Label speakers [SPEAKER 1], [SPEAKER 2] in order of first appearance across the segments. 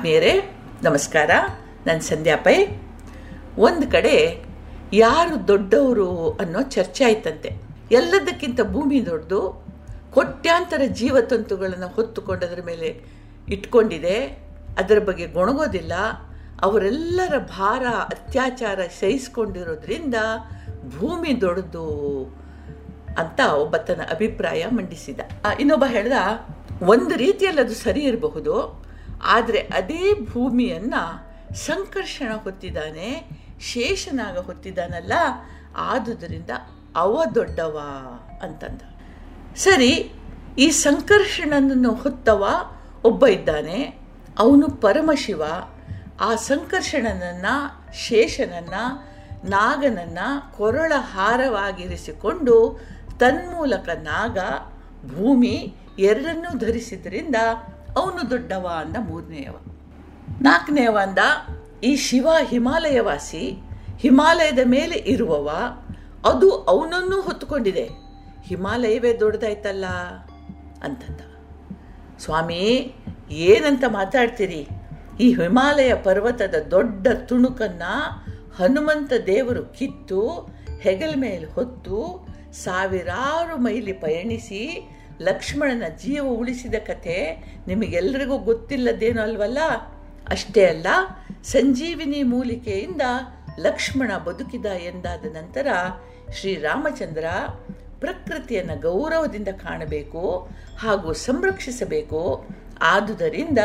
[SPEAKER 1] ಆತ್ಮೀಯರೇ, ನಮಸ್ಕಾರ. ನಾನು ಸಂಧ್ಯಾ ಪೈ. ಒಂದು ಕಡೆ ಯಾರು ದೊಡ್ಡವರು ಅನ್ನೋ ಚರ್ಚೆ ಆಯ್ತಂತೆ. ಎಲ್ಲದಕ್ಕಿಂತ ಭೂಮಿ ದೊಡ್ಡದು, ಕೋಟ್ಯಾಂತರ ಜೀವತಂತುಗಳನ್ನು ಹೊತ್ತುಕೊಂಡದ್ರ ಮೇಲೆ ಇಟ್ಕೊಂಡಿದೆ. ಅದರ ಬಗ್ಗೆ ಗೊಣಗೋದಿಲ್ಲ. ಅವರೆಲ್ಲರ ಭಾರ, ಅತ್ಯಾಚಾರ ಸಹಿಸಿಕೊಂಡಿರೋದ್ರಿಂದ ಭೂಮಿ ದೊಡ್ಡದು ಅಂತ ಒಬ್ಬ ತನ್ನ ಅಭಿಪ್ರಾಯ ಮಂಡಿಸಿದ. ಇನ್ನೊಬ್ಬ ಹೇಳ್ದ, ಒಂದು ರೀತಿಯಲ್ಲಿ ಅದು ಸರಿ ಇರಬಹುದು ಆದರೆ ಅದೇ ಭೂಮಿಯನ್ನು ಸಂಕರ್ಷಣ ಹೊತ್ತಿದ್ದಾನೆ, ಶೇಷನಾಗ ಹೊತ್ತಿದ್ದಾನಲ್ಲ, ಆದುದರಿಂದ ಅವ ದೊಡ್ಡವ ಅಂತಂದ. ಸರಿ, ಈ ಸಂಕರ್ಷಣನನ್ನು ಹೊತ್ತವ ಒಬ್ಬ ಇದ್ದಾನೆ, ಅವನು ಪರಮಶಿವ. ಆ ಸಂಕರ್ಷಣನನ್ನು, ಶೇಷನನ್ನು, ನಾಗನನ್ನು ಕೊರಳ ಹಾರವಾಗಿರಿಸಿಕೊಂಡು ತನ್ಮೂಲಕ ನಾಗ ಭೂಮಿ ಎರಡನ್ನೂ ಧರಿಸಿದ್ರಿಂದ ಅವನು ದೊಡ್ಡವ ಅಂದ ಮೂರನೆಯವ ನಾಲ್ಕನೆಯವ ಅಂದ, ಈ ಶಿವ ಹಿಮಾಲಯವಾಸಿ, ಹಿಮಾಲಯದ ಮೇಲೆ ಇರುವವ, ಅದು ಅವನನ್ನು ಹೊತ್ತುಕೊಂಡಿದೆ. ಹಿಮಾಲಯವೇ ದೊಡ್ಡದಾಯ್ತಲ್ಲ ಅಂತಂದ. ಸ್ವಾಮಿ, ಏನಂತ ಮಾತಾಡ್ತೀರಿ? ಈ ಹಿಮಾಲಯ ಪರ್ವತದ ದೊಡ್ಡ ತುಣುಕನ್ನ ಹನುಮಂತ ದೇವರು ಕಿತ್ತು, ಹೆಗಲ ಮೇಲೆ ಹೊತ್ತು, ಸಾವಿರಾರು ಮೈಲಿ ಪಯಣಿಸಿ ಲಕ್ಷ್ಮಣನ ಜೀವ ಉಳಿಸಿದ ಕಥೆ ನಿಮಗೆಲ್ಲರಿಗೂ ಗೊತ್ತಿಲ್ಲದೇನೋ ಅಲ್ವಲ್ಲ? ಅಷ್ಟೇ ಅಲ್ಲ, ಸಂಜೀವಿನಿ ಮೂಲಿಕೆಯಿಂದ ಲಕ್ಷ್ಮಣ ಬದುಕಿದ ಎಂದಾದ ನಂತರ ಶ್ರೀರಾಮಚಂದ್ರ ಪ್ರಕೃತಿಯನ್ನು ಗೌರವದಿಂದ ಕಾಣಬೇಕು ಹಾಗೂ ಸಂರಕ್ಷಿಸಬೇಕು. ಆದುದರಿಂದ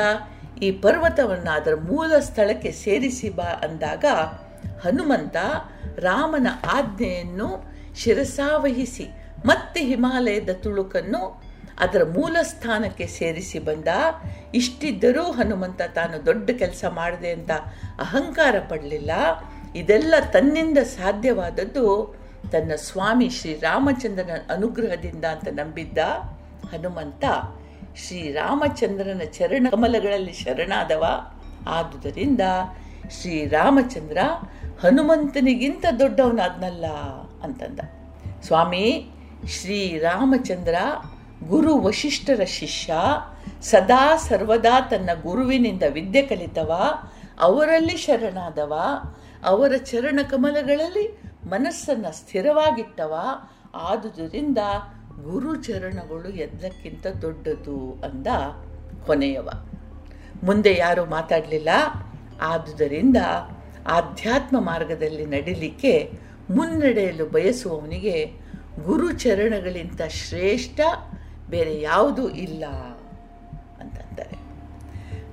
[SPEAKER 1] ಈ ಪರ್ವತವನ್ನು ಅದರ ಮೂಲ ಸ್ಥಳಕ್ಕೆ ಸೇರಿಸಿ ಬಾ ಅಂದಾಗ ಹನುಮಂತ ರಾಮನ ಆಜ್ಞೆಯನ್ನು ಶಿರಸಾವಹಿಸಿ ಮತ್ತೆ ಹಿಮಾಲಯದ ತುಳುಕನ್ನು ಅದರ ಮೂಲ ಸ್ಥಾನಕ್ಕೆ ಸೇರಿಸಿ ಬಂದ, ಇಷ್ಟಿದ್ದರೂ ಹನುಮಂತ ತಾನು ದೊಡ್ಡ ಕೆಲಸ ಮಾಡಿದೆ ಅಂತ ಅಹಂಕಾರ ಪಡಲಿಲ್ಲ. ಇದೆಲ್ಲ ತನ್ನಿಂದ ಸಾಧ್ಯವಾದದ್ದು ತನ್ನ ಸ್ವಾಮಿ ಶ್ರೀರಾಮಚಂದ್ರನ ಅನುಗ್ರಹದಿಂದ ಅಂತ ನಂಬಿದ್ದ ಹನುಮಂತ ಶ್ರೀರಾಮಚಂದ್ರನ ಚರಣ ಕಮಲಗಳಲ್ಲಿ ಶರಣಾದವ. ಆದುದರಿಂದ ಶ್ರೀರಾಮಚಂದ್ರ ಹನುಮಂತನಿಗಿಂತ ದೊಡ್ಡವನಾದ್ನಲ್ಲ ಅಂತಂದ. ಸ್ವಾಮಿ ಶ್ರೀರಾಮಚಂದ್ರ ಗುರು ವಶಿಷ್ಠರ ಶಿಷ್ಯ, ಸದಾ ಸರ್ವದಾ ತನ್ನ ಗುರುವಿನಿಂದ ವಿದ್ಯೆ ಕಲಿತವ, ಅವರಲ್ಲಿ ಶರಣಾದವ, ಅವರ ಚರಣ ಕಮಲಗಳಲ್ಲಿ ಮನಸ್ಸನ್ನು ಸ್ಥಿರವಾಗಿಟ್ಟವ, ಆದುದರಿಂದ ಗುರು ಚರಣಗಳು ಎಲ್ಲಕ್ಕಿಂತ ದೊಡ್ಡದು ಅಂದ ಕೊನೆಯವ. ಮುಂದೆ ಯಾರೂ ಮಾತಾಡಲಿಲ್ಲ. ಆದುದರಿಂದ ಆಧ್ಯಾತ್ಮ ಮಾರ್ಗದಲ್ಲಿ ನಡಿಲಿಕ್ಕೆ ಮುನ್ನಡೆಯಲು ಬಯಸುವವನಿಗೆ ಗುರು ಚರಣಗಳಿಂತ ಶ್ರೇಷ್ಠ, ಬೇರೆ ಯಾವುದೂ ಇಲ್ಲ ಅಂತಂತಾರೆ.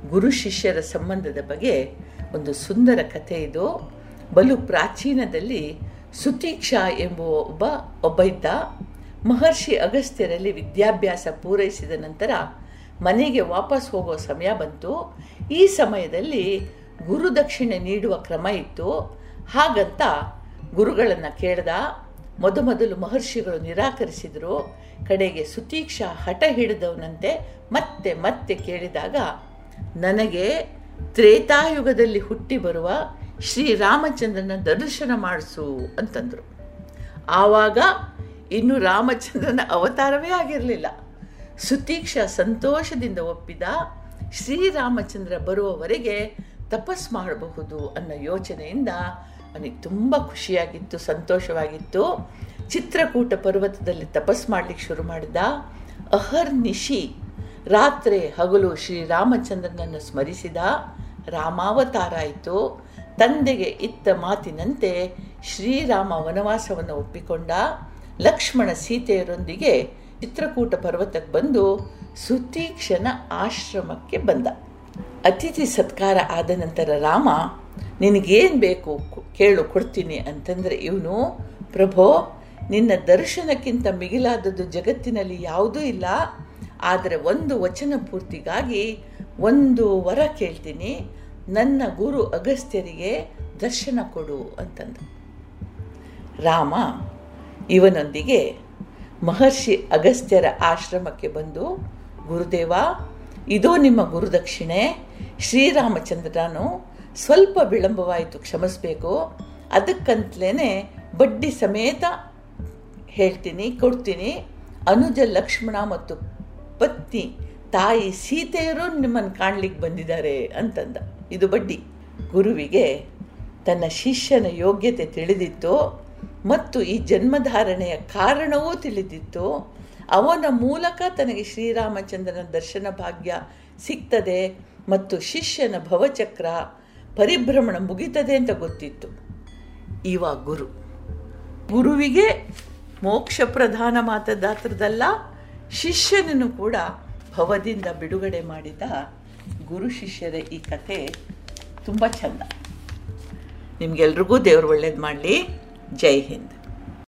[SPEAKER 1] ಗುರು ಶಿಷ್ಯರ ಸಂಬಂಧದ ಬಗ್ಗೆ ಒಂದು ಸುಂದರ ಕಥೆ ಇದು. ಬಲು ಪ್ರಾಚೀನದಲ್ಲಿ ಸುತೀಕ್ಷಾ ಎಂಬುವ ಒಬ್ಬ ಒಬ್ಬ ಇದ್ದ ಮಹರ್ಷಿ ಅಗಸ್ತ್ಯರಲ್ಲಿ ವಿದ್ಯಾಭ್ಯಾಸ ಪೂರೈಸಿದ ನಂತರ ಮನೆಗೆ ವಾಪಸ್ ಹೋಗೋ ಸಮಯ ಬಂತು. ಈ ಸಮಯದಲ್ಲಿ ಗುರುದಕ್ಷಿಣೆ ನೀಡುವ ಕ್ರಮ ಇತ್ತು. ಹಾಗಂತ ಗುರುಗಳನ್ನು ಕೇಳ್ದ ಮೊದಮೊದಲು ಮಹರ್ಷಿಗಳು ನಿರಾಕರಿಸಿದರು, ಕಡೆಗೆ ಸುತೀಕ್ಷ ಹಠ ಹಿಡಿದವನಂತೆ ಮತ್ತೆ ಮತ್ತೆ ಕೇಳಿದಾಗ, ನನಗೆ ತ್ರೇತಾಯುಗದಲ್ಲಿ ಹುಟ್ಟಿ ಬರುವ ಶ್ರೀರಾಮಚಂದ್ರನ ದರ್ಶನ ಮಾಡಿಸು ಅಂತಂದರು. ಆವಾಗ ಇನ್ನು ರಾಮಚಂದ್ರನ ಅವತಾರವೇ ಆಗಿರಲಿಲ್ಲ. ಸುತೀಕ್ಷ ಸಂತೋಷದಿಂದ ಒಪ್ಪಿದ ಶ್ರೀರಾಮಚಂದ್ರ ಬರುವವರೆಗೆ ತಪಸ್ ಮಾಡಬಹುದು ಅನ್ನೋ ಯೋಚನೆಯಿಂದ ಅವನಿಗೆ ತುಂಬ ಖುಷಿಯಾಗಿತ್ತು, ಸಂತೋಷವಾಗಿತ್ತು. ಚಿತ್ರಕೂಟ ಪರ್ವತದಲ್ಲಿ ತಪಸ್ ಮಾಡಲಿಕ್ಕೆ ಶುರು ಮಾಡಿದ ಅಹರ್ನಿಶಿ ರಾತ್ರಿ ಹಗಲು ಶ್ರೀರಾಮಚಂದ್ರನನ್ನು ಸ್ಮರಿಸಿದ ರಾಮಾವತಾರ ಆಯಿತು. ತಂದೆಗೆ ಇತ್ತ ಮಾತಿನಂತೆ ಶ್ರೀರಾಮ ವನವಾಸವನ್ನು ಒಪ್ಪಿಕೊಂಡ ಲಕ್ಷ್ಮಣ ಸೀತೆಯರೊಂದಿಗೆ ಚಿತ್ರಕೂಟ ಪರ್ವತಕ್ಕೆ ಬಂದು ಸುತೀಕ್ಷಣ ಆಶ್ರಮಕ್ಕೆ ಬಂದ. ಅತಿಥಿ ಸತ್ಕಾರ ಆದ ನಂತರ ರಾಮ ನಿನಗೇನು ಬೇಕು? ಕೇಳು, ಕೊಡ್ತೀನಿ ಅಂತಂದರೆ, ಇವನು, ಪ್ರಭೋ, ನಿನ್ನ ದರ್ಶನಕ್ಕಿಂತ ಮಿಗಿಲಾದದ್ದು ಜಗತ್ತಿನಲ್ಲಿ ಯಾವುದೂ ಇಲ್ಲ. ಆದರೆ ಒಂದು ವಚನ ಪೂರ್ತಿಗಾಗಿ ಒಂದು ವರ ಕೇಳ್ತೀನಿ. ನನ್ನ ಗುರು ಅಗಸ್ತ್ಯರಿಗೆ ದರ್ಶನ ಕೊಡು ಅಂತಂದ. ರಾಮ ಇವನೊಂದಿಗೆ ಮಹರ್ಷಿ ಅಗಸ್ತ್ಯರ ಆಶ್ರಮಕ್ಕೆ ಬಂದು, ಗುರುದೇವ, ಇದು ನಿಮ್ಮ ಗುರುದಕ್ಷಿಣೆ ಶ್ರೀರಾಮಚಂದ್ರನು ಸ್ವಲ್ಪ ವಿಳಂಬವಾಯಿತು, ಕ್ಷಮಿಸಬೇಕು. ಅದಕ್ಕಂತಲೇ ಬಡ್ಡಿ ಸಮೇತ ಹೇಳ್ತೀನಿ, ಕೊಡ್ತೀನಿ. ಅನುಜ, ಲಕ್ಷ್ಮಣ ಮತ್ತು ಪತ್ನಿ, ತಾಯಿ, ಸೀತೆಯರು ನಿಮ್ಮನ್ನು ಕಾಣ್ಲಿಕ್ಕೆ ಬಂದಿದ್ದಾರೆ ಅಂತಂದ. ಇದು ಬಡ್ಡಿ. ಗುರುವಿಗೆ ತನ್ನ ಶಿಷ್ಯನ ಯೋಗ್ಯತೆ ತಿಳಿದಿತ್ತು ಮತ್ತು ಈ ಜನ್ಮಧಾರಣೆಯ ಕಾರಣವೂ ತಿಳಿದಿತ್ತು. ಅವನ ಮೂಲಕ ತನಗೆ ಶ್ರೀರಾಮಚಂದ್ರನ ದರ್ಶನ ಭಾಗ್ಯ ಸಿಗ್ತದೆ ಮತ್ತು ಶಿಷ್ಯನ ಭವಚಕ್ರ ಪರಿಭ್ರಮಣ ಮುಗಿತದೆ ಅಂತ ಗೊತ್ತಿತ್ತು. ಇವ ಗುರು. ಗುರುವಿಗೆ ಮೋಕ್ಷ ಪ್ರಧಾನ ಮಾತದಾತ್ರದಲ್ಲ, ಶಿಷ್ಯನನ್ನು ಕೂಡ ಭವದಿಂದ ಬಿಡುಗಡೆ ಮಾಡಿದ ಗುರು ಶಿಷ್ಯರ ಈ ಕಥೆ ತುಂಬ ಚೆಂದ. ನಿಮಗೆಲ್ರಿಗೂ ದೇವರು ಒಳ್ಳೇದು ಮಾಡಲಿ. ಜೈ ಹಿಂದ್.